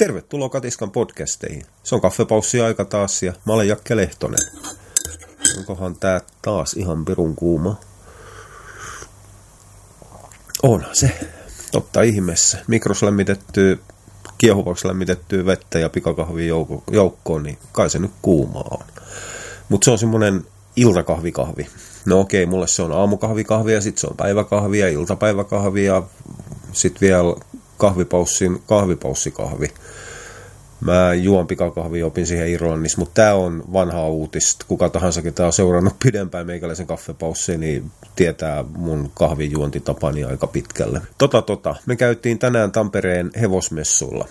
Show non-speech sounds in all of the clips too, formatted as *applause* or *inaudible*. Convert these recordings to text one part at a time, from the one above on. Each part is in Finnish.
Tervetuloa Katiskan podcasteihin. Se on kaffepaussi aika taas ja mä olen Jakke Lehtonen. Onkohan tää taas ihan pirun kuuma? Onhan se. Totta ihmeessä. Mikroslämmitettyä, kiehuvaksi lämmitettyä vettä ja pikakahvi joukkoon, niin kai se nyt kuumaa on. Mutta se on semmonen iltakahvikahvi. No okei, mulle se on aamukahvikahvi ja sitten se on päiväkahvi ja iltapäiväkahvi ja sitten vielä kahvipaussin kahvipaussikahvi. Mä juon pikakahvi opin siihen Irlannissa, mutta tämä on vanha uutista. Kuka tahansa, ketä on seurannut *laughs* pidempään meikäläisen kaffepaussin, niin tietää mun kahvijuontitapani aika pitkälle. Tota tota, me käytiin tänään Tampereen hevosmessuilla.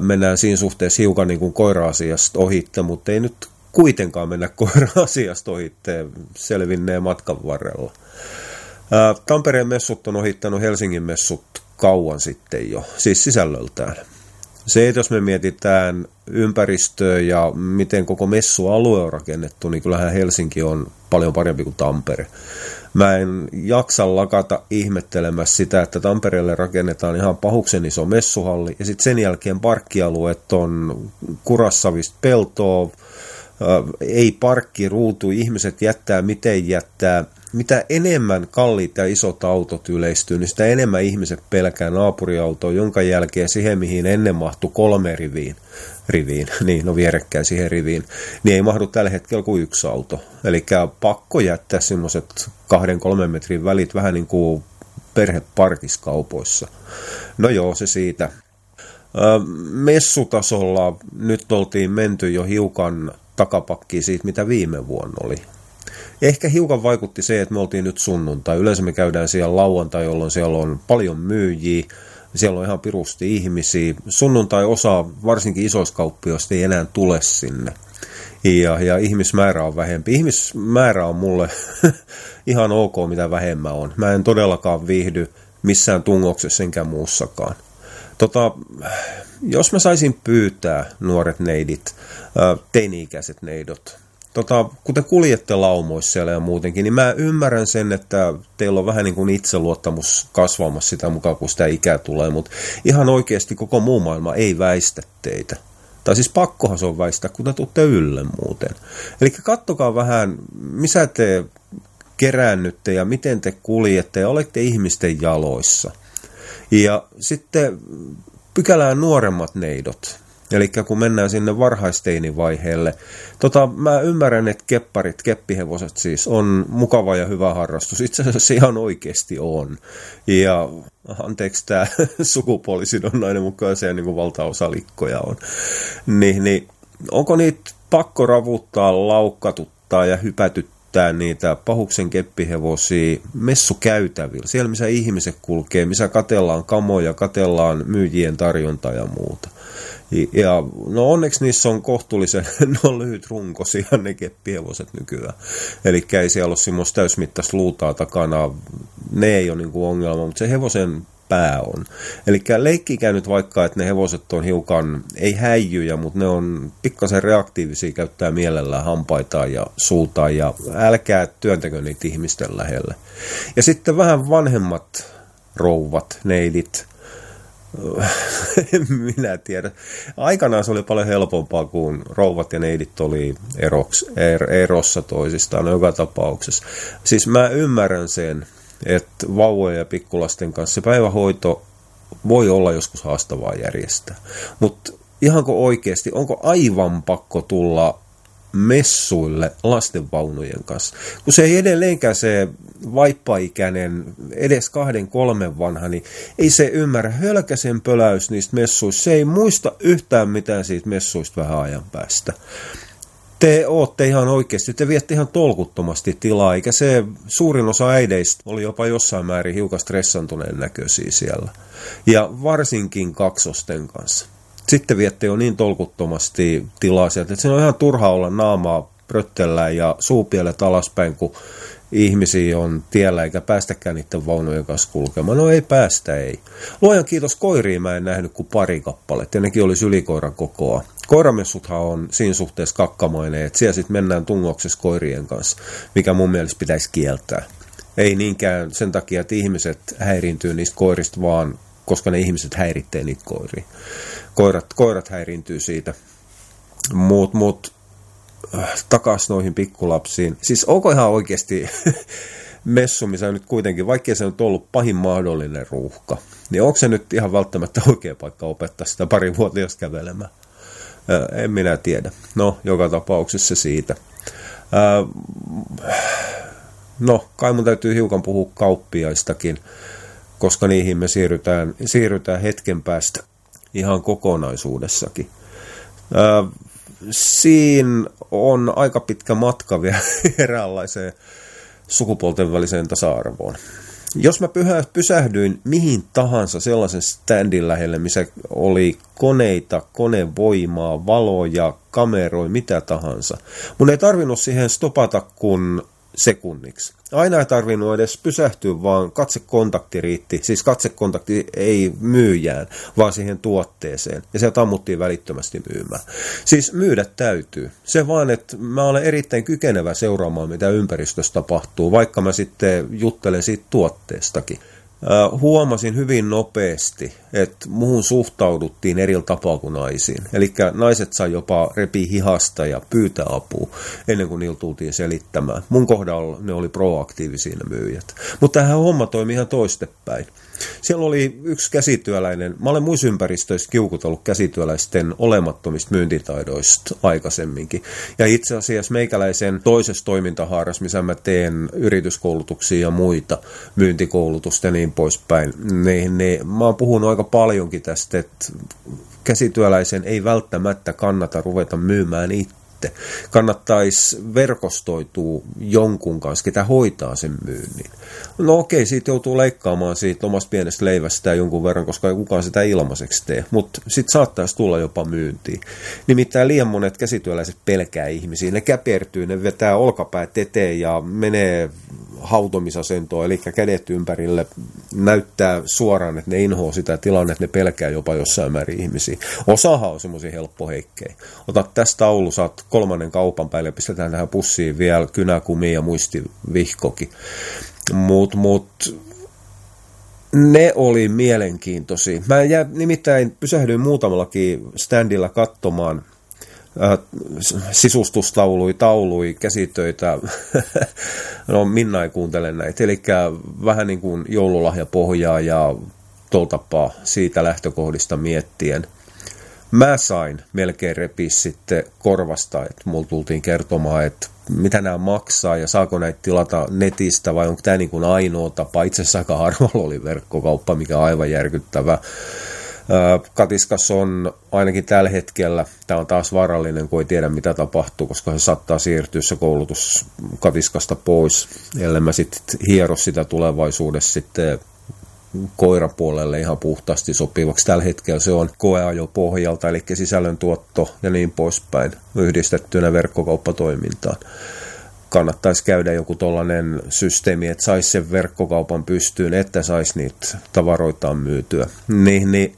mennään siinä suhteessa hiukan niin kuin koira-asiasta ohitte, mutta ei nyt kuitenkaan mennä *laughs* koira-asiasta ohitte, selvinneen matkan varrella. Tampereen messut on ohittanut Helsingin messut kauan sitten jo, siis sisällöltään. Se, että jos me mietitään ympäristöä ja miten koko messualue on rakennettu, niin kyllähän Helsinki on paljon parempi kuin Tampere. Mä en jaksa lakata ihmettelemässä sitä, että Tampereelle rakennetaan ihan pahuksen iso messuhalli, ja sitten sen jälkeen parkkialueet on kurassavista peltoa, ei parkki ruutu, ihmiset jättää miten jättää, mitä enemmän kalliit ja isot autot yleistyy, niin sitä enemmän ihmiset pelkää naapuriautoa, jonka jälkeen siihen, mihin ennen mahtui kolme riviin, riviin, *laughs* niin no vierekkäin siihen riviin, niin ei mahdu tällä hetkellä kuin yksi auto. Eli pakko jättää semmoiset kahden kolmen metrin välit vähän niin kuin perheparkiskaupoissa. No joo, se siitä. Messutasolla nyt oltiin menty jo hiukan takapakkiin siitä, mitä viime vuonna oli. Ehkä hiukan vaikutti se, että me oltiin nyt sunnuntai. Yleensä me käydään siellä lauantai, jolloin siellä on paljon myyjiä, siellä on ihan pirusti ihmisiä. Sunnuntai osa, varsinkin isoiskauppioista, ei enää tule sinne. Ja, ja ihmismäärä on vähempi. Ihmismäärä on mulle *laughs* ihan ok, mitä vähemmän on. Mä en todellakaan viihdy missään tungoksessa enkä muussakaan. Tota, jos mä saisin pyytää nuoret neidit, teini-ikäiset neidot, tota, kun te kuljette laumoissa siellä ja muutenkin, niin mä ymmärrän sen, että teillä on vähän niin kuin itseluottamus kasvamassa sitä mukaan, kun sitä ikää tulee, mutta ihan oikeasti koko muu maailma ei väistä teitä. Tai siis pakkohan se on väistää, kun te tuutte ylle muuten. Eli kattokaa vähän, missä te keräännytte ja miten te kuljette ja olette ihmisten jaloissa. Ja sitten pykälään nuoremmat neidot. Eli kun mennään sinne varhaisteinivaiheelle. Tota, mä ymmärrän, että kepparit, keppihevoset siis on mukava ja hyvä harrastus. Itse asiassa ihan oikeasti on. Ja anteeksi tämä *laughs* sukupuolisidonnainen mukaan se niin kuin valtaosa likkoja on. Niin, niin onko niitä pakko ravuttaa, laukkatuttaa ja hypätyttää niitä pahuksen keppihevosia messukäytävillä, siellä missä ihmiset kulkee, missä katellaan kamoja, katellaan myyjien tarjontaa ja muuta. Ja no onneksi niissä on kohtuullisen *laughs* no, lyhyt runkosia ne keppihevoset nykyään. Eli ei siellä ole semmoista täysmittaista luutaa takana. Ne ei ole niinku ongelma, mutta se hevosen pää on. Eli leikkikää nyt vaikka, että ne hevoset on hiukan, ei häijyjä, mutta ne on pikkasen reaktiivisia, käyttää mielellään hampaita ja suuta ja älkää työntäkö niitä ihmisten lähelle. Ja sitten vähän vanhemmat rouvat, neidit, en minä tiedä. Aikanaan se oli paljon helpompaa, kun rouvat ja neidit oli eroks, er, erossa toisistaan joka tapauksessa. Siis mä ymmärrän sen, että vauvojen ja pikkulasten kanssa päivähoito voi olla joskus haastavaa järjestää. Mutta ihanko oikeasti, onko aivan pakko tulla messuille lastenvaunujen kanssa. Kun se ei edelleenkään se vaippaikäinen, edes kahden kolmen vanha, niin ei se ymmärrä hölkäsen pöläys niistä messuista. Se ei muista yhtään mitään siitä messuista vähän ajan päästä. Te ootte ihan oikeasti, te viette ihan tolkuttomasti tilaa, eikä se suurin osa äideistä oli jopa jossain määrin hiukan stressantuneen näköisiä siellä. Ja varsinkin kaksosten kanssa sitten viette jo niin tolkuttomasti tilaa sieltä, että se on ihan turha olla naamaa pröttellään ja suupielet alaspäin, kun ihmisiä on tiellä eikä päästäkään niiden vaunujen kanssa kulkemaan. No ei päästä, ei. Luojan kiitos koiriin mä en nähnyt kuin pari kappaletta, ja nekin oli ylikoiran kokoa. Koiramessuthan on siinä suhteessa kakkamainen, että siellä sitten mennään tungoksessa koirien kanssa, mikä mun mielestä pitäisi kieltää. Ei niinkään sen takia, että ihmiset häiriintyy niistä koirista, vaan koska ne ihmiset häiritsee niitä koiria. Koirat, koirat häiriintyy siitä. Mut, mut äh, takas noihin pikkulapsiin. Siis onko ihan oikeasti *laughs* messu, missä nyt kuitenkin, vaikkei se nyt ollut pahin mahdollinen ruuhka, niin onko se nyt ihan välttämättä *laughs* oikea paikka opettaa sitä pari vuotiaasta kävelemään? En minä tiedä. No, joka tapauksessa siitä. No, kai mun täytyy hiukan puhua kauppiaistakin, koska niihin me siirrytään, siirrytään hetken päästä ihan kokonaisuudessakin. Siinä on aika pitkä matka vielä *laughs* eräänlaiseen sukupuolten väliseen tasa-arvoon. Jos mä pyhä, pysähdyin mihin tahansa sellaisen standin lähelle, missä oli koneita, konevoimaa, valoja, kameroja, mitä tahansa, mun ei tarvinnut siihen stopata, kun sekunniksi. Aina ei tarvinnut edes pysähtyä, vaan katsekontakti riitti. Siis katsekontakti ei myyjään, vaan siihen tuotteeseen. Ja se tammuttiin välittömästi myymään. Siis myydä täytyy. Se vaan, että mä olen erittäin kykenevä seuraamaan, mitä ympäristössä tapahtuu, vaikka mä sitten juttelen siitä tuotteestakin huomasin hyvin nopeasti, että muuhun suhtauduttiin eri tapaa kuin naisiin. Eli naiset sai jopa repi hihasta ja pyytää apua ennen kuin niillä tultiin selittämään. Mun kohdalla ne oli proaktiivisia ne myyjät. Mutta tähän homma toimi ihan toistepäin. Siellä oli yksi käsityöläinen, mä olen muissa ympäristöissä kiukutellut käsityöläisten olemattomista myyntitaidoista aikaisemminkin. Ja itse asiassa meikäläisen toisessa toimintahaaras, missä mä teen yrityskoulutuksia ja muita, myyntikoulutusta ja niin poispäin, niin, niin mä oon puhunut aika paljonkin tästä, että käsityöläisen ei välttämättä kannata ruveta myymään itse sitten. Kannattaisi verkostoitua jonkun kanssa, ketä hoitaa sen myynnin. No okei, siitä joutuu leikkaamaan siitä omasta pienestä leivästä jonkun verran, koska ei kukaan sitä ilmaiseksi tee. Mutta sitten saattaisi tulla jopa myyntiin. Nimittäin liian monet käsityöläiset pelkää ihmisiä. Ne käpertyy, ne vetää olkapäät eteen ja menee hautomisasentoon, eli kädet ympärille näyttää suoraan, että ne inhoa sitä tilannetta, ne pelkää jopa jossain määrin ihmisiä. Osahan on semmoisia helppoheikkejä. Ota tästä taulu, saat kolmannen kaupan päälle ja pistetään tähän pussiin vielä kynäkumi ja muistivihkokin. Mut, mut, ne oli mielenkiintoisia. Mä jää, nimittäin pysähdyin muutamallakin standilla katsomaan Äh, sisustustaului, taului, käsitöitä. *laughs* no Minna ei kuuntele näitä. Eli vähän niin kuin joululahjapohjaa ja toltapaa siitä lähtökohdista miettien. Mä sain melkein repiä sitten korvasta, että mulla tultiin kertomaan, että mitä nämä maksaa ja saako näitä tilata netistä vai onko tämä niin kuin ainoa tapa. Itse asiassa aika harvalla oli verkkokauppa, mikä on aivan järkyttävä. Katiskas on ainakin tällä hetkellä, tämä on taas varallinen, kun ei tiedä mitä tapahtuu, koska se saattaa siirtyä se koulutus Katiskasta pois, ellei mä sitten hiero sitä tulevaisuudessa sitten koirapuolelle ihan puhtaasti sopivaksi. Tällä hetkellä se on koeajo pohjalta, eli sisällöntuotto ja niin poispäin yhdistettynä verkkokauppatoimintaan kannattaisi käydä joku tollainen systeemi, että saisi sen verkkokaupan pystyyn, että saisi niitä tavaroitaan myytyä. Niin, niin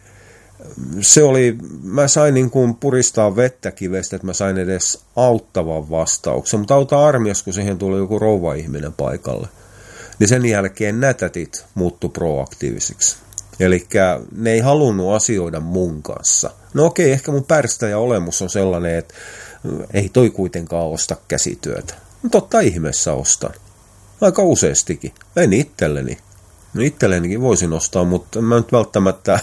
se oli, mä sain niin kuin puristaa vettä kivestä, että mä sain edes auttavan vastauksen, mutta auta armias, kun siihen tuli joku rouva-ihminen paikalle. Niin sen jälkeen nätätit muuttu proaktiivisiksi. Eli ne ei halunnut asioida mun kanssa. No okei, ehkä mun pärstä ja olemus on sellainen, että ei toi kuitenkaan osta käsityötä. No totta ihmeessä ostan. Aika useastikin. En itselleni. No itsellenikin voisin ostaa, mutta mä nyt välttämättä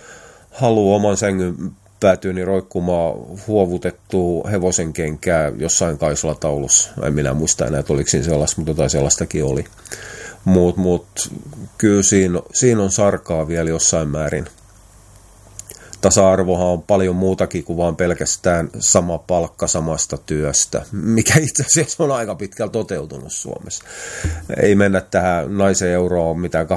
*laughs* halua oman sängyn päätyyni roikkumaan huovutettu hevosen kenkää jossain Kaisula-taulussa. En minä muista enää, että oliko siinä sellaista, mutta jotain sellaistakin oli. Mutta mut, kyllä siinä, siinä on sarkaa vielä jossain määrin tasa-arvohan on paljon muutakin kuin vain pelkästään sama palkka samasta työstä, mikä itse asiassa on aika pitkällä toteutunut Suomessa. Ei mennä tähän naisen euroon mitään 80-60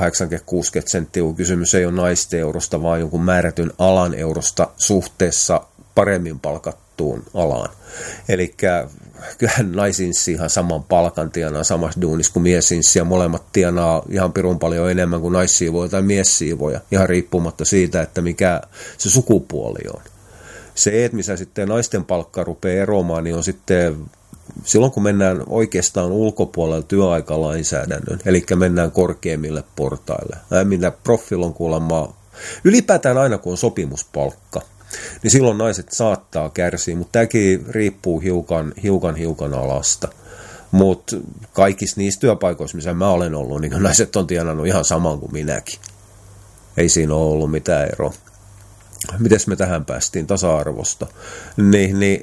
senttiä, kun kysymys ei ole naisten eurosta, vaan jonkun määrätyn alan eurosta suhteessa paremmin palkattuun alaan. Eli kyllähän naisinssi ihan saman palkan tienaa samassa duunissa kuin miesinssi ja molemmat tienaa ihan pirun paljon enemmän kuin naissiivoja tai miessiivoja, ihan riippumatta siitä, että mikä se sukupuoli on. Se, että missä sitten naisten palkka rupeaa eroamaan, niin on sitten silloin kun mennään oikeastaan ulkopuolella työaikalainsäädännön, eli mennään korkeimmille portaille. Minä profil on kuulemma, ylipäätään aina kun on sopimuspalkka, niin silloin naiset saattaa kärsiä, mutta tämäkin riippuu hiukan, hiukan, hiukan alasta. Mutta kaikissa niissä työpaikoissa, missä mä olen ollut, niin naiset on tienannut ihan saman kuin minäkin. Ei siinä ole ollut mitään eroa. Miten me tähän päästiin tasa-arvosta? Niin, niin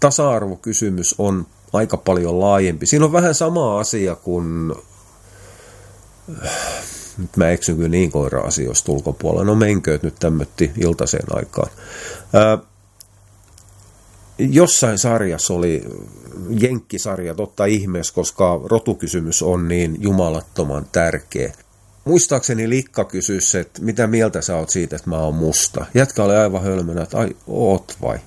tasa-arvokysymys on aika paljon laajempi. Siinä on vähän sama asia kuin nyt mä eksyn kyllä niin koira-asioista ulkopuolella. No menkööt nyt tämmötti iltaseen aikaan. Ää, jossain sarjassa oli jenkkisarja, totta ihmeessä, koska rotukysymys on niin jumalattoman tärkeä. Muistaakseni Likka kysyisi, että mitä mieltä sä oot siitä, että mä oon musta. Jätkä oli aivan hölmönä, että ai, oot vai?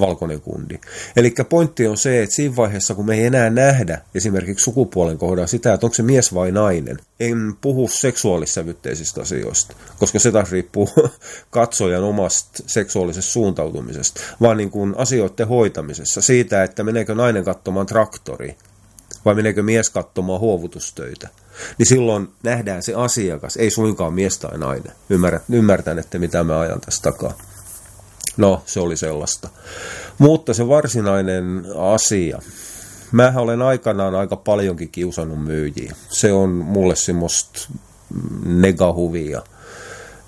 Valkoinen kundi. Eli pointti on se, että siinä vaiheessa, kun me ei enää nähdä esimerkiksi sukupuolen kohdalla sitä, että onko se mies vai nainen, en puhu seksuaalissävytteisistä asioista, koska se taas riippuu *laughs* katsojan omasta seksuaalisesta suuntautumisesta, vaan niin kuin asioiden hoitamisessa, siitä, että meneekö nainen katsomaan traktori vai meneekö mies katsomaan huovutustöitä. Niin silloin nähdään se asiakas, ei suinkaan mies tai nainen. Ymmärrät, ymmärtän, että mitä mä ajan tästä takaa. No, se oli sellaista. Mutta se varsinainen asia. Mä olen aikanaan aika paljonkin kiusannut myyjiä. Se on mulle semmoista negahuvia.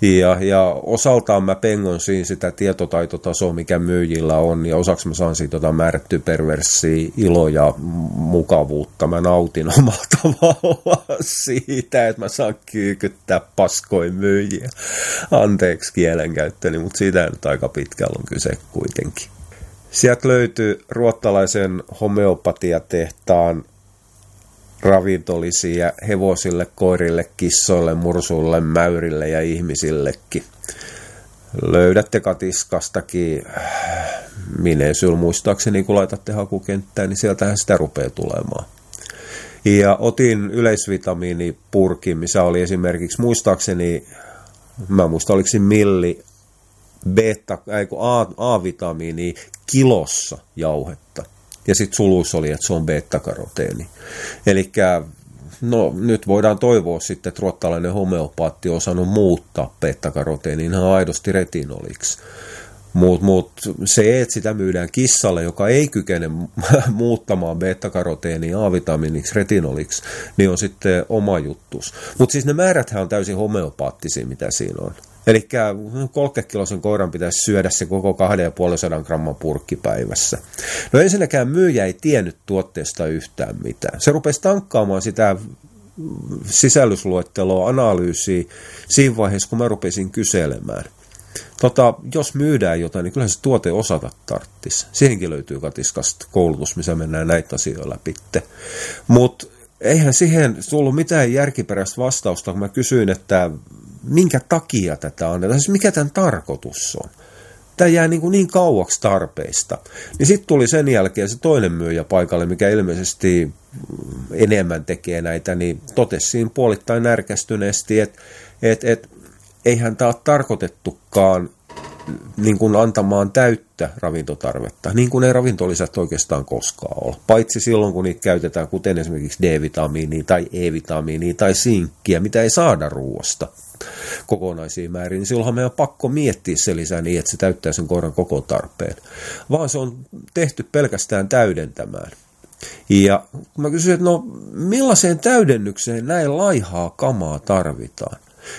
Ja, ja osaltaan mä pengon siinä sitä tietotaitotasoa, mikä myyjillä on, ja osaksi mä saan siitä jotain määrättyä perverssiä iloa ja mukavuutta. Mä nautin *laughs* omalla tavallaan siitä, että mä saan kyykyttää paskoin myyjiä. Anteeksi kielenkäyttöni, mutta siitä nyt aika pitkällä on kyse kuitenkin. Sieltä löytyy ruottalaisen homeopatiatehtaan ravintolisia hevosille, koirille, kissoille, mursuille, mäyrille ja ihmisillekin. Löydätte katiskastakin Minesyl muistaakseni, kun laitatte hakukenttään, niin sieltähän sitä rupeaa tulemaan. Ja otin yleisvitamiinipurkin, missä oli esimerkiksi muistaakseni, mä muistan oliko se milli beta, A, A-vitamiini kilossa jauhetta. Ja sitten suluissa oli, että se on beta-karoteeni. Eli no, nyt voidaan toivoa sitten, että ruottalainen homeopaatti on osannut muuttaa beta-karoteenin ihan aidosti retinoliksi. Mutta mut, se, että sitä myydään kissalle, joka ei kykene *laughs* muuttamaan beta-karoteenia A-vitamiiniksi, retinoliksi, niin on sitten oma juttus. Mutta siis ne määräthän on täysin homeopaattisia, mitä siinä on. Eli 30-kilosen koiran pitäisi syödä se koko 2,5 gramman purkki päivässä. No ensinnäkään myyjä ei tiennyt tuotteesta yhtään mitään. Se rupesi tankkaamaan sitä sisällysluetteloa, analyysiä siinä vaiheessa, kun mä rupesin kyselemään. Tota, jos myydään jotain, niin kyllä se tuote osata tarttis. Siihenkin löytyy katiskasta koulutus, missä mennään näitä asioita läpi. Mutta eihän siihen tullut mitään järkiperäistä vastausta, kun mä kysyin, että minkä takia tätä annetaan, siis mikä tämän tarkoitus on. Tämä jää niin, kuin niin kauaksi tarpeista. Niin sitten tuli sen jälkeen se toinen myyjä paikalle, mikä ilmeisesti enemmän tekee näitä, niin totesi puolittain närkästyneesti, että et, et, eihän tämä ole tarkoitettukaan niin kuin antamaan täyttä ravintotarvetta, niin kuin ei ravintolisät oikeastaan koskaan ole. Paitsi silloin, kun niitä käytetään, kuten esimerkiksi D-vitamiinia tai E-vitamiinia tai sinkkiä, mitä ei saada ruoasta kokonaisiin määrin, niin silloinhan meidän on pakko miettiä se lisää niin, että se täyttää sen koiran koko tarpeen. Vaan se on tehty pelkästään täydentämään. Ja mä kysyin, että no millaiseen täydennykseen näin laihaa kamaa tarvitaan?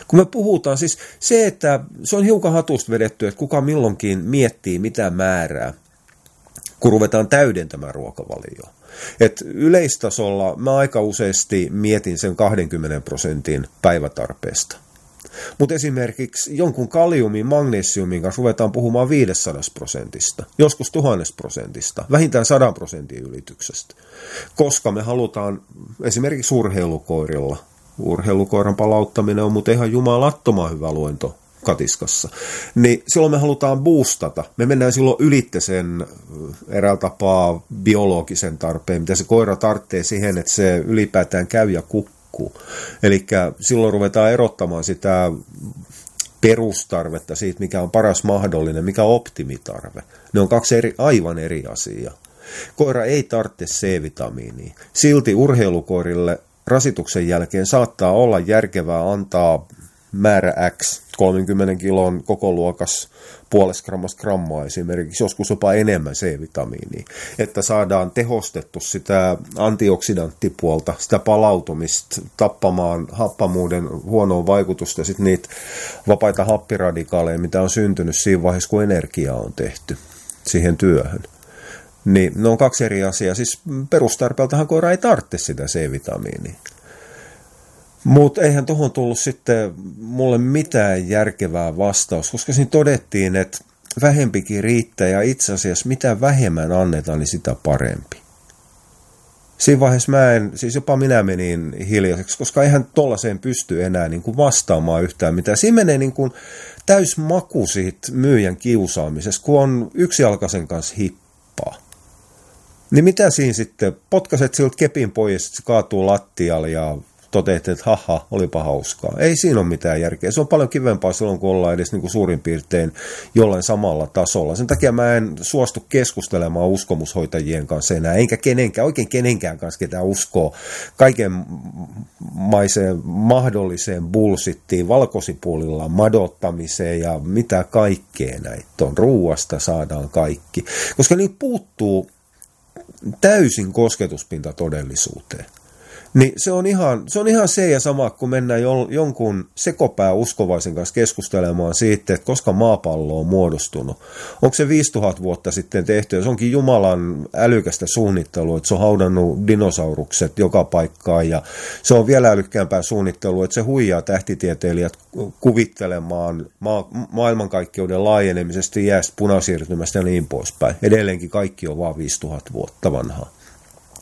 Kun me puhutaan, siis se, että se on hiukan hatusta vedetty, että kuka milloinkin miettii mitä määrää, kun ruvetaan täydentämään ruokavalioa. Et yleistasolla mä aika useasti mietin sen 20 prosentin päivätarpeesta. Mutta esimerkiksi jonkun kaliumin, magnesiumin kanssa ruvetaan puhumaan 500 prosentista, joskus 1000 prosentista, vähintään 100 prosentin ylityksestä, koska me halutaan esimerkiksi urheilukoirilla, urheilukoiran palauttaminen on mutta ihan jumalattoman hyvä luento katiskassa, niin silloin me halutaan boostata. Me mennään silloin ylitte sen eräällä tapaa biologisen tarpeen, mitä se koira tarvitsee siihen, että se ylipäätään käy ja kukkuu. Eli silloin ruvetaan erottamaan sitä perustarvetta siitä, mikä on paras mahdollinen, mikä on optimitarve. Ne on kaksi eri, aivan eri asiaa. Koira ei tarvitse C-vitamiinia. Silti urheilukoirille rasituksen jälkeen saattaa olla järkevää antaa määrä X, 30 kilon koko luokas puolesta grammasta grammaa esimerkiksi, joskus jopa enemmän C-vitamiinia, että saadaan tehostettu sitä antioksidanttipuolta, sitä palautumista, tappamaan happamuuden huonoa vaikutusta ja sitten niitä vapaita happiradikaaleja, mitä on syntynyt siinä vaiheessa, kun energiaa on tehty siihen työhön. Niin ne on kaksi eri asiaa. Siis perustarpeeltahan koira ei tarvitse sitä C-vitamiinia. Mutta eihän tuohon tullut sitten mulle mitään järkevää vastaus, koska siinä todettiin, että vähempikin riittää ja itse asiassa mitä vähemmän annetaan, niin sitä parempi. Siinä vaiheessa mä en, siis jopa minä menin hiljaiseksi, koska eihän tollaiseen pysty enää niin kuin vastaamaan yhtään mitään. Siinä menee niin kuin täys maku siitä myyjän kiusaamisesta, kun on yksialkaisen kanssa hippaa. Niin mitä siinä sitten, potkaset siltä kepin pois, se kaatuu lattialle ja toteatte, että haha, olipa hauskaa. Ei siinä ole mitään järkeä. Se on paljon kivempaa silloin, kun ollaan edes niin kuin suurin piirtein jollain samalla tasolla. Sen takia mä en suostu keskustelemaan uskomushoitajien kanssa enää, enkä kenenkään, oikein kenenkään kanssa, ketä uskoo kaikenmaiseen mahdolliseen bullsittiin, valkosipuolilla madottamiseen ja mitä kaikkea näitä on. Ruuasta saadaan kaikki. Koska niin puuttuu täysin kosketuspinta todellisuuteen. Niin se on, ihan, se on ihan se ja sama, kun mennään jonkun sekopää uskovaisen kanssa keskustelemaan siitä, että koska maapallo on muodostunut. Onko se 5000 vuotta sitten tehty, ja se onkin Jumalan älykästä suunnittelua, että se on haudannut dinosaurukset joka paikkaan, ja se on vielä älykkäämpää suunnittelua, että se huijaa tähtitieteilijät kuvittelemaan ma- maailmankaikkeuden laajenemisesta, jäästä, punasiirtymästä ja niin poispäin. Edelleenkin kaikki on vain 5000 vuotta vanhaa.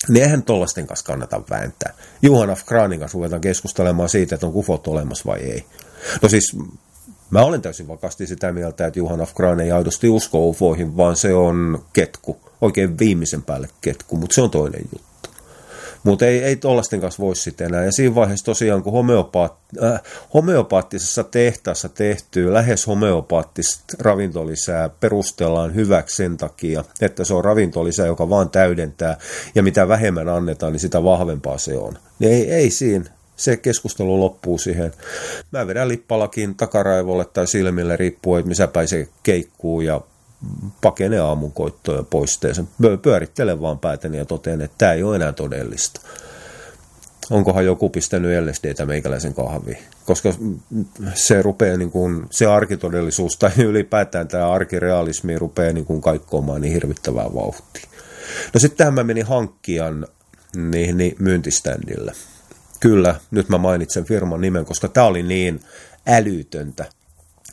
Niin eihän tollasten kanssa kannata vääntää. Juhan. Kraanin kanssa ruvetaan keskustelemaan siitä, että on kufot olemassa vai ei. No siis mä olen täysin vakaasti sitä mieltä, että Juhan F. Kraan ei aidosti usko ufoihin, vaan se on ketku. Oikein viimeisen päälle ketku, mutta se on toinen juttu. Mutta ei, ei tuollaisten kanssa voi sitten enää. Ja siinä vaiheessa tosiaan, kun homeopaat, äh, homeopaattisessa tehtaassa tehtyy lähes homeopaattista ravintolisää perustellaan hyväksi sen takia, että se on ravintolisä, joka vaan täydentää, ja mitä vähemmän annetaan, niin sitä vahvempaa se on. Niin ei, ei siinä se keskustelu loppuu siihen. Mä vedän lippalakin takaraivolle tai silmille riippuen, että missä päin se keikkuu ja pakene aamunkoittoja pois sen. Pyörittelen vaan päätäni ja totean, että tämä ei ole enää todellista. Onkohan joku pistänyt LSDtä meikäläisen kahviin? Koska se rupeaa niin kuin, se arkitodellisuus tai ylipäätään tämä arkirealismi rupeaa niin kuin kaikkoamaan niin hirvittävää vauhtia. No sitten tähän mä menin hankkijan niin, niin myyntiständille. Kyllä, nyt mä mainitsen firman nimen, koska tämä oli niin älytöntä.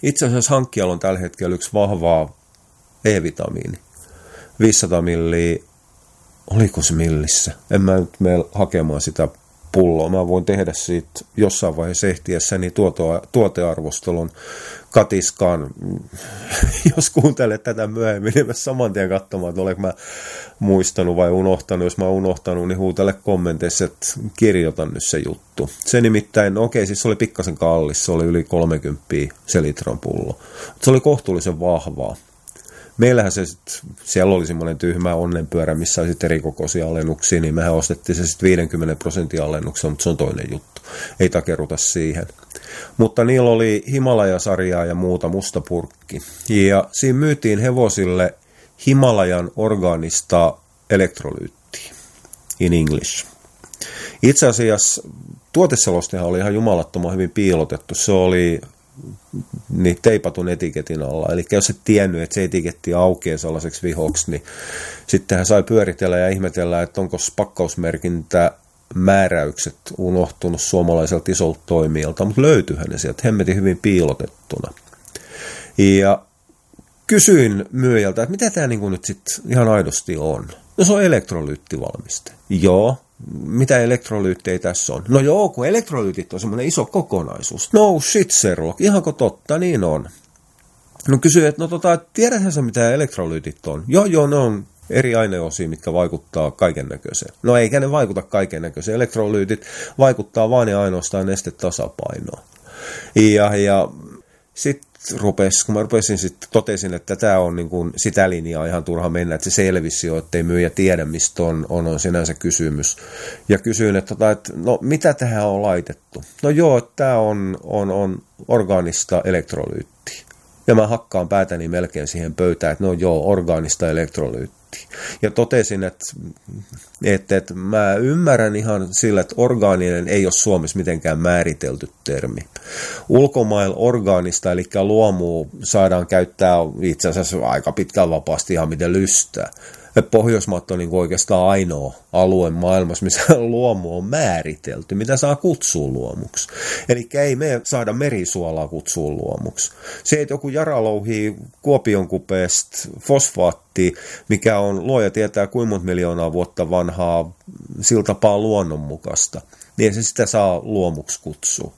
Itse asiassa hankkijalla on tällä hetkellä yksi vahvaa E-vitamiini. 500 milliä, oliko se millissä? En mä nyt mene hakemaan sitä pulloa. Mä voin tehdä siitä jossain vaiheessa ehtiessäni tuoto, tuotearvostelun katiskaan. *laughs* Jos kuuntelet tätä myöhemmin, niin mä saman tien katsomaan, että olenko mä muistanut vai unohtanut. Jos mä oon unohtanut, niin huutele kommenteissa, että kirjoitan nyt se juttu. Se nimittäin, no okei, siis se oli pikkasen kallis, se oli yli 30 se litran pullo. Se oli kohtuullisen vahvaa meillähän se sit, siellä oli semmoinen tyhmä onnenpyörä, missä oli eri kokoisia alennuksia, niin mehän ostettiin se sitten 50 prosentin alennuksen, mutta se on toinen juttu. Ei takeruta siihen. Mutta niillä oli Himalaja-sarjaa ja muuta musta purkki. Ja siinä myytiin hevosille Himalajan organista elektrolyyttiä in English. Itse asiassa tuoteselostehan oli ihan jumalattoman hyvin piilotettu. Se oli niin teipatun etiketin alla. Eli jos et tiennyt, että se etiketti aukeaa sellaiseksi vihoksi, niin sitten hän sai pyöritellä ja ihmetellä, että onko pakkausmerkintä määräykset unohtunut suomalaiselta isolta toimijalta, mutta löytyyhän ne sieltä hemmetin hyvin piilotettuna. Ja kysyin myyjältä, että mitä tämä niin nyt sitten ihan aidosti on. No se on elektrolyyttivalmiste. Joo, mitä elektrolyyttejä tässä on? No joo, kun elektrolyytit on semmoinen iso kokonaisuus. No shit, Sherlock, ihanko totta? Niin on. No kysyi, että no tota, tiedätkö sä mitä elektrolyytit on? Joo, joo, ne on eri aineosia, mitkä vaikuttaa kaiken näköiseen. No eikä ne vaikuta kaiken näköiseen. Elektrolyytit vaikuttaa vain ja ainoastaan nestetasapainoon. Ja, ja sitten rupesi, kun mä rupesin sitten, totesin, että tämä on niin kuin sitä linjaa ihan turha mennä, että se selvisi jo, ettei myyjä tiedä, mistä on, on, on sinänsä kysymys. Ja kysyin, että, tota, että no mitä tähän on laitettu? No joo, tämä on, on, on orgaanista elektrolyyttiä. Ja mä hakkaan päätäni melkein siihen pöytään, että no joo, orgaanista elektrolyyttiä. Ja totesin, että, että, että mä ymmärrän ihan sillä, että orgaaninen ei ole Suomessa mitenkään määritelty termi. Ulkomailla orgaanista, eli luomu, saadaan käyttää itse asiassa aika pitkään vapaasti ihan miten lystää. Pohjoismaat on niin oikeastaan ainoa alue maailmassa, missä *laughs* luomu on määritelty, mitä saa kutsua luomuksi. Eli ei me saada merisuolaa kutsua luomuksi. Se, että joku Jara louhii Kuopion kupeesta fosfaatti, mikä on luoja tietää kuinka monta miljoonaa vuotta vanhaa sillä tapaa luonnonmukaista, niin se sitä saa luomuksi kutsua.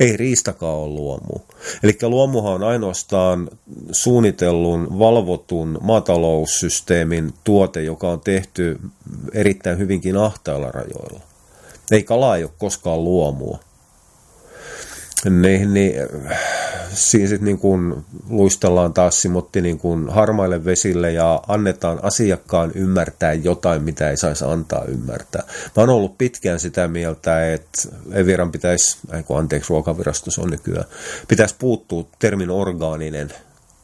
Ei riistakaan ole luomu. Eli luomuhan on ainoastaan suunnitellun, valvotun maataloussysteemin tuote, joka on tehty erittäin hyvinkin ahtailla rajoilla. Ei kala ei ole koskaan luomua niin, niin siinä sitten niin kuin luistellaan taas Simotti niin kuin harmaille vesille ja annetaan asiakkaan ymmärtää jotain, mitä ei saisi antaa ymmärtää. Mä oon ollut pitkään sitä mieltä, että Eviran pitäisi, anteeksi ruokavirasto on nykyään, pitäisi puuttua termin orgaaninen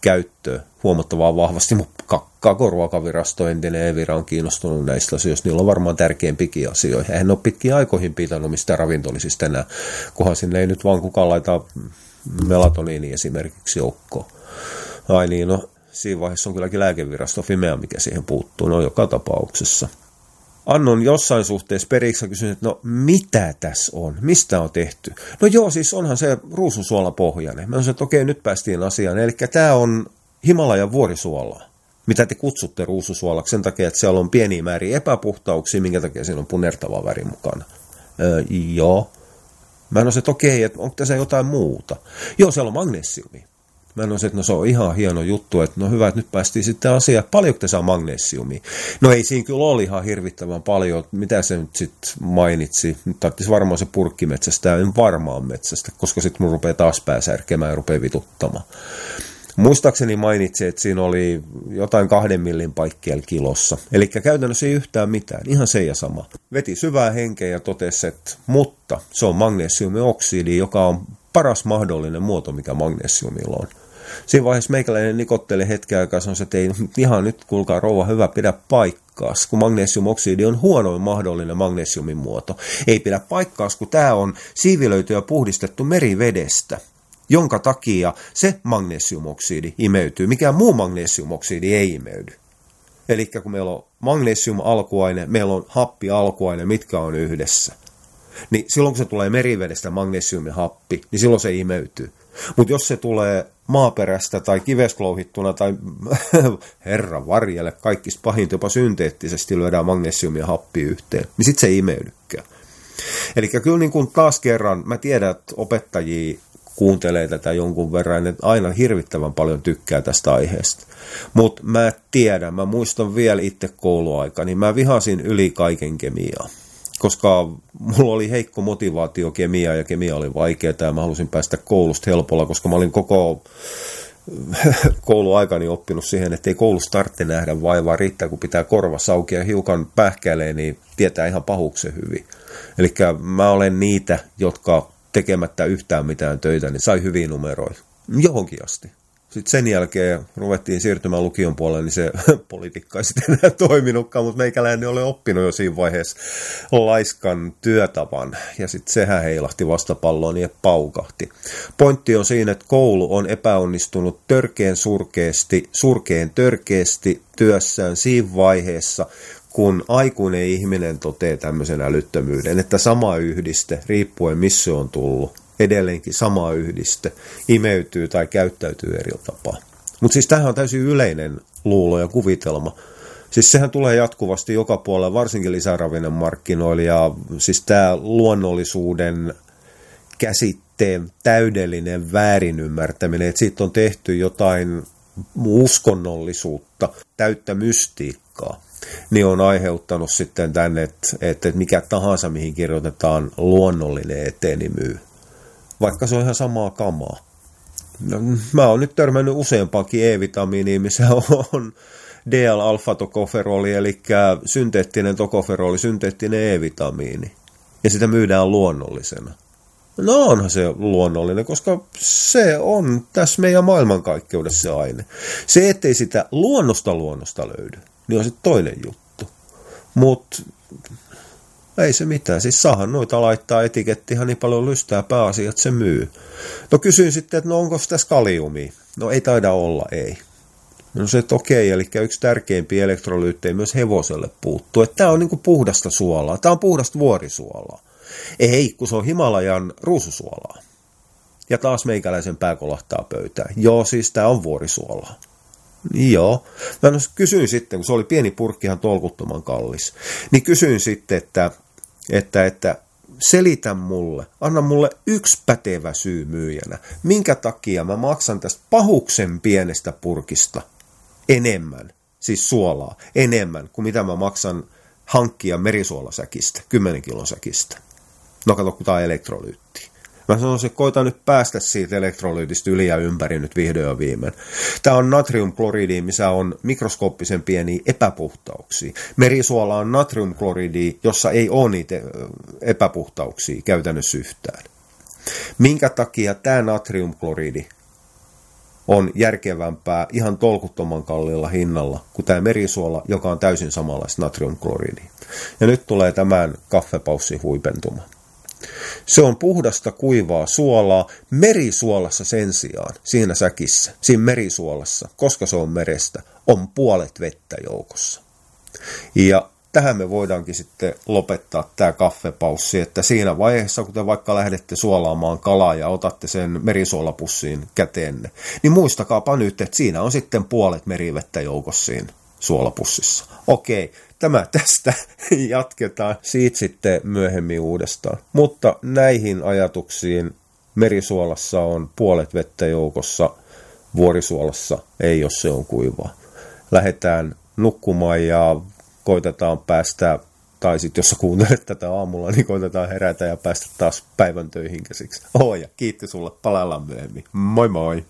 käyttö huomattavaa vahvasti, mutta koko ruokavirasto entinen Evira on kiinnostunut näistä asioista. Niillä on varmaan tärkeimpikin asioihin. Eihän ole pitkiä aikoihin pitänyt mistä ravintolisista enää, kunhan sinne ei nyt vaan kukaan laita melatoniini esimerkiksi joukkoon. Ai niin, no siinä vaiheessa on kylläkin lääkevirasto Fimea, mikä siihen puuttuu, no joka tapauksessa. Annon jossain suhteessa periksi kysynyt, että no mitä tässä on, mistä on tehty? No joo, siis onhan se ruusunsuolapohjainen. Mä sanoin, että okei, nyt päästiin asiaan. Eli tämä on Himalajan vuorisuolaa, mitä te kutsutte ruususuolaksi sen takia, että siellä on pieni määri epäpuhtauksia, minkä takia siinä on punertava väri mukana. Öö, joo. Mä sanoin, että okei, että onko tässä jotain muuta? Joo, siellä on magnesiumi. Mä sanoin, että no se on ihan hieno juttu, että no hyvä, että nyt päästiin sitten asiaan, paljonko te saa magnesiumia? No ei siinä kyllä ole ihan hirvittävän paljon, mitä se nyt sitten mainitsi, nyt tarvitsisi varmaan se purkkimetsästä ja varmaan metsästä, koska sitten mun rupeaa taas pää särkemään ja rupeaa vituttamaan. Muistaakseni mainitsi, että siinä oli jotain kahden millin paikkiel kilossa. Eli käytännössä ei yhtään mitään, ihan se ja sama. Veti syvää henkeä ja totesi, että mutta se on magnesiumioksidi, joka on paras mahdollinen muoto, mikä magnesiumilla on. Siinä vaiheessa meikäläinen nikotteli hetken aikaa sanoi, että ei ihan nyt kuulkaa rouva hyvä pidä paikkaas, kun magnesiumoksidi on huonoin mahdollinen magnesiumin muoto. Ei pidä paikkaas, kun tämä on siivilöity ja puhdistettu merivedestä jonka takia se magnesiumoksidi imeytyy. Mikään muu magnesiumoksidi ei imeydy. Eli kun meillä on magnesium-alkuaine, meillä on happi-alkuaine, mitkä on yhdessä. Niin silloin kun se tulee merivedestä magnesiumihappi, niin silloin se imeytyy. Mutta jos se tulee maaperästä tai kivesklouhittuna tai *laughs* herra varjelle, kaikista pahinta jopa synteettisesti lyödään magnesiumia happi yhteen, niin sitten se ei imeydykään. Eli kyllä niin kuin taas kerran, mä tiedän, että opettajia kuuntelee tätä jonkun verran, että aina hirvittävän paljon tykkää tästä aiheesta. Mutta mä tiedän, mä muistan vielä itse kouluaika, niin mä vihasin yli kaiken kemiaa. Koska mulla oli heikko motivaatio kemiaa ja kemia oli vaikeaa ja mä halusin päästä koulusta helpolla, koska mä olin koko *laughs* kouluaikani oppinut siihen, että ei koulussa tarvitse nähdä vaivaa, riittää kun pitää korva saukia ja hiukan pähkäilee, niin tietää ihan pahuksen hyvin. Eli mä olen niitä, jotka tekemättä yhtään mitään töitä, niin sai hyviä numeroita. Johonkin asti. Sitten sen jälkeen ruvettiin siirtymään lukion puolelle, niin se *laughs* politiikka ei sitten enää toiminutkaan, mutta meikäläinen oli oppinut jo siinä vaiheessa laiskan työtavan. Ja sitten sehän heilahti vastapalloon niin, paukahti. Pointti on siinä, että koulu on epäonnistunut törkeen surkeasti, surkeen törkeästi työssään siinä vaiheessa, kun aikuinen ihminen toteaa tämmöisen älyttömyyden, että sama yhdiste, riippuen missä on tullut, edelleenkin sama yhdiste, imeytyy tai käyttäytyy eri tapaa. Mutta siis tämähän on täysin yleinen luulo ja kuvitelma. Siis sehän tulee jatkuvasti joka puolella, varsinkin lisäravinnemarkkinoilla, ja siis tämä luonnollisuuden käsitteen täydellinen väärinymmärtäminen, että siitä on tehty jotain uskonnollisuutta, täyttä mystiikkaa niin on aiheuttanut sitten tänne, että, että mikä tahansa, mihin kirjoitetaan luonnollinen eteen, niin myy. Vaikka se on ihan samaa kamaa. No, mä oon nyt törmännyt useampaankin E-vitamiiniin, missä *laughs* on DL-alfa-tokoferoli, eli synteettinen tokoferoli, synteettinen E-vitamiini. Ja sitä myydään luonnollisena. No onhan se luonnollinen, koska se on tässä meidän maailmankaikkeudessa se aine. Se, ettei sitä luonnosta luonnosta löydy, niin on se toinen juttu. Mutta ei se mitään. Siis saahan noita laittaa etikettihan niin paljon lystää pääasiat, se myy. No kysyin sitten, että no onko tässä kaliumia? No ei taida olla, ei. No se, että okei, eli yksi tärkeimpiä elektrolyyttejä myös hevoselle puuttuu. Että tämä on niinku puhdasta suolaa. Tämä on puhdasta vuorisuolaa. Ei, kun se on Himalajan ruususuolaa. Ja taas meikäläisen pää kolahtaa pöytään. Joo, siis tämä on vuorisuolaa. Joo. Mä kysyin sitten, kun se oli pieni purkki ihan tolkuttoman kallis, niin kysyin sitten, että, että, että selitä mulle, anna mulle yksi pätevä syy myyjänä, minkä takia mä maksan tästä pahuksen pienestä purkista enemmän, siis suolaa, enemmän kuin mitä mä maksan hankkia merisuolasäkistä, 10 kilon säkistä. No kato, kun tämä on elektrolyytti. Mä sanoisin, että koita nyt päästä siitä elektrolyytistä yli ja ympäri nyt vihdoin ja viimein. Tämä on natriumkloridi, missä on mikroskooppisen pieniä epäpuhtauksia. Merisuola on natriumkloridi, jossa ei ole niitä epäpuhtauksia käytännössä yhtään. Minkä takia tämä natriumkloridi on järkevämpää ihan tolkuttoman kalliilla hinnalla kuin tämä merisuola, joka on täysin samanlaista natriumkloridia. Ja nyt tulee tämän kaffepaussin huipentuma. Se on puhdasta kuivaa suolaa merisuolassa sen sijaan, siinä säkissä, siinä merisuolassa, koska se on merestä, on puolet vettä joukossa. Ja tähän me voidaankin sitten lopettaa tämä kaffepaussi, että siinä vaiheessa, kun te vaikka lähdette suolaamaan kalaa ja otatte sen merisuolapussiin käteenne, niin muistakaapa nyt, että siinä on sitten puolet merivettä joukossa siinä suolapussissa. Okei, tämä *laughs* tästä jatketaan siitä sitten myöhemmin uudestaan. Mutta näihin ajatuksiin merisuolassa on puolet vettä joukossa, vuorisuolassa ei, jos se on kuivaa. Lähdetään nukkumaan ja koitetaan päästä, tai sitten jos sä kuuntelet tätä aamulla, niin koitetaan herätä ja päästä taas päivän töihin käsiksi. Oh ja kiitti sulle, palaillaan myöhemmin. Moi moi!